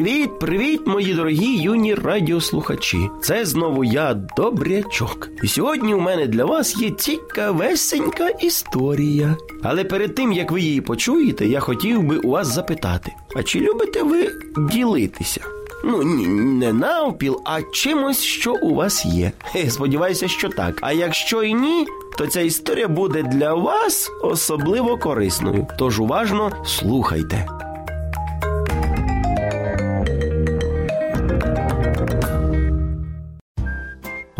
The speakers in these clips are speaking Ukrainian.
Привіт, привіт, мої дорогі юні радіослухачі. Це знову я, Добрячок. І сьогодні у мене для вас є цікавесенька історія. Але перед тим як ви її почуєте, я хотів би у вас запитати: а чи любите ви ділитися? Ну ні, не навпіл, а чимось, що у вас є. Сподіваюся, що так. А якщо і ні, то ця історія буде для вас особливо корисною. Тож уважно слухайте.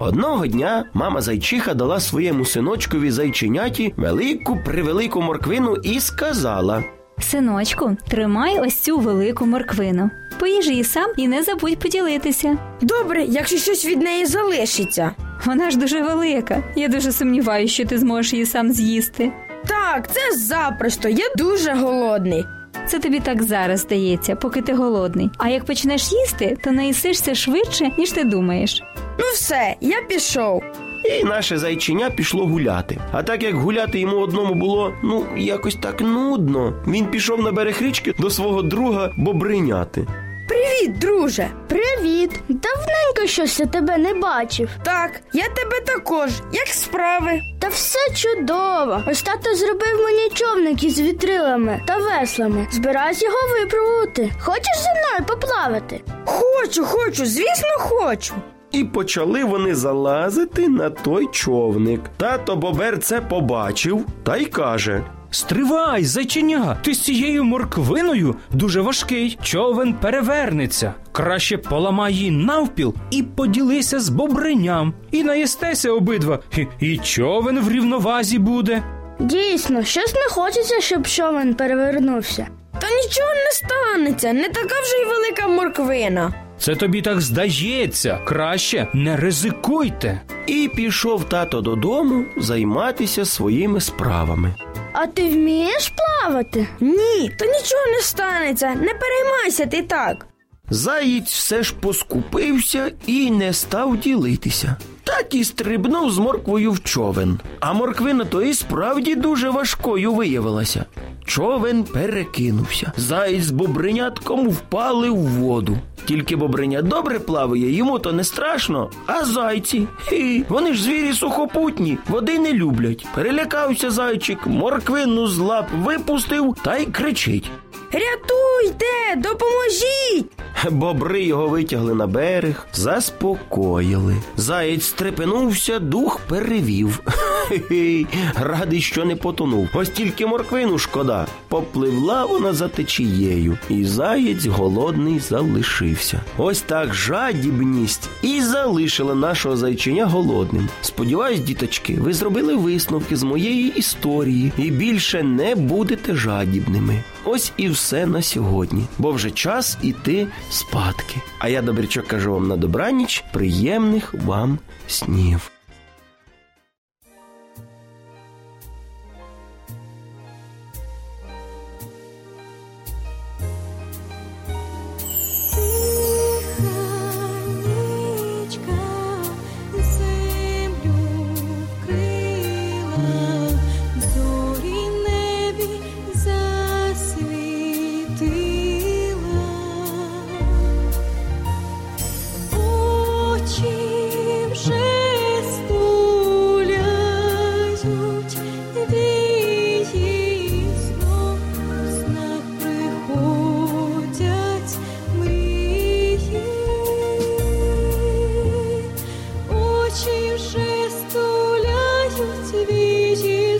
Одного дня мама зайчиха дала своєму синочкові зайченяті велику превелику морквину і сказала: Синочку, тримай ось цю велику морквину. Поїж її сам і не забудь поділитися. Добре, якщо щось від неї залишиться. Вона ж дуже велика. Я дуже сумніваюся, що ти зможеш її сам з'їсти. Так, це запросто, я дуже голодний. Це тобі так зараз здається, поки ти голодний. А як почнеш їсти, то наїсишся швидше, ніж ти думаєш. Ну все, я пішов. І наше зайчиня пішло гуляти. А так як гуляти йому одному було ну якось так нудно, він пішов на берег річки до свого друга бобриняти. Привіт, друже. Привіт! Давненько щось я тебе не бачив. Так, я тебе також. Як справи? Та все чудово. Ось тато зробив мені човник із вітрилами та веслами. Збираюсь його випробувати. Хочеш зі мною поплавати? Хочу, хочу, звісно, хочу. І почали вони залазити на той човник. Тато Бобер це побачив та й каже: Стривай, зайченя, ти з цією морквиною дуже важкий. Човен перевернеться. Краще поламай її навпіл і поділися з бобриням. І наїстеся обидва, і, і човен в рівновазі буде. Дійсно, щось не хочеться, щоб човен перевернувся. Та нічого не станеться, не така вже й велика морквина. Це тобі так здається. Краще не ризикуйте. І пішов тато додому займатися своїми справами. А ти вмієш плавати? Ні, то нічого не станеться, не переймайся ти так. Заєць все ж поскупився і не став ділитися. Так і стрибнув з морквою в човен. А морквина то і справді дуже важкою виявилася. Човен перекинувся. Заєць з бобринятком впали в воду. Тільки бобриня добре плаває, йому то не страшно. А зайці? Хі, вони ж звірі сухопутні, води не люблять. Перелякався зайчик, морквину з лап випустив та й кричить. Рятуйте, допоможіть! Бобри його витягли на берег, заспокоїли. Заєць стрепенувся, дух перевів. Хе-хе, радий, що не потонув. Ось тільки морквину шкода. Попливла вона за течією, і заєць голодний залишився. Ось так жадібність і залишила нашого зайчиня голодним. Сподіваюсь, діточки, ви зробили висновки з моєї історії і більше не будете жадібними. Ось і все на сьогодні, бо вже час іти спадки. А я добрячок кажу вам на добраніч, приємних вам снів.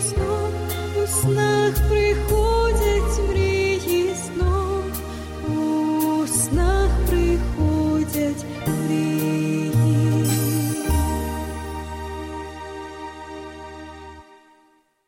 Вії у снах приходять.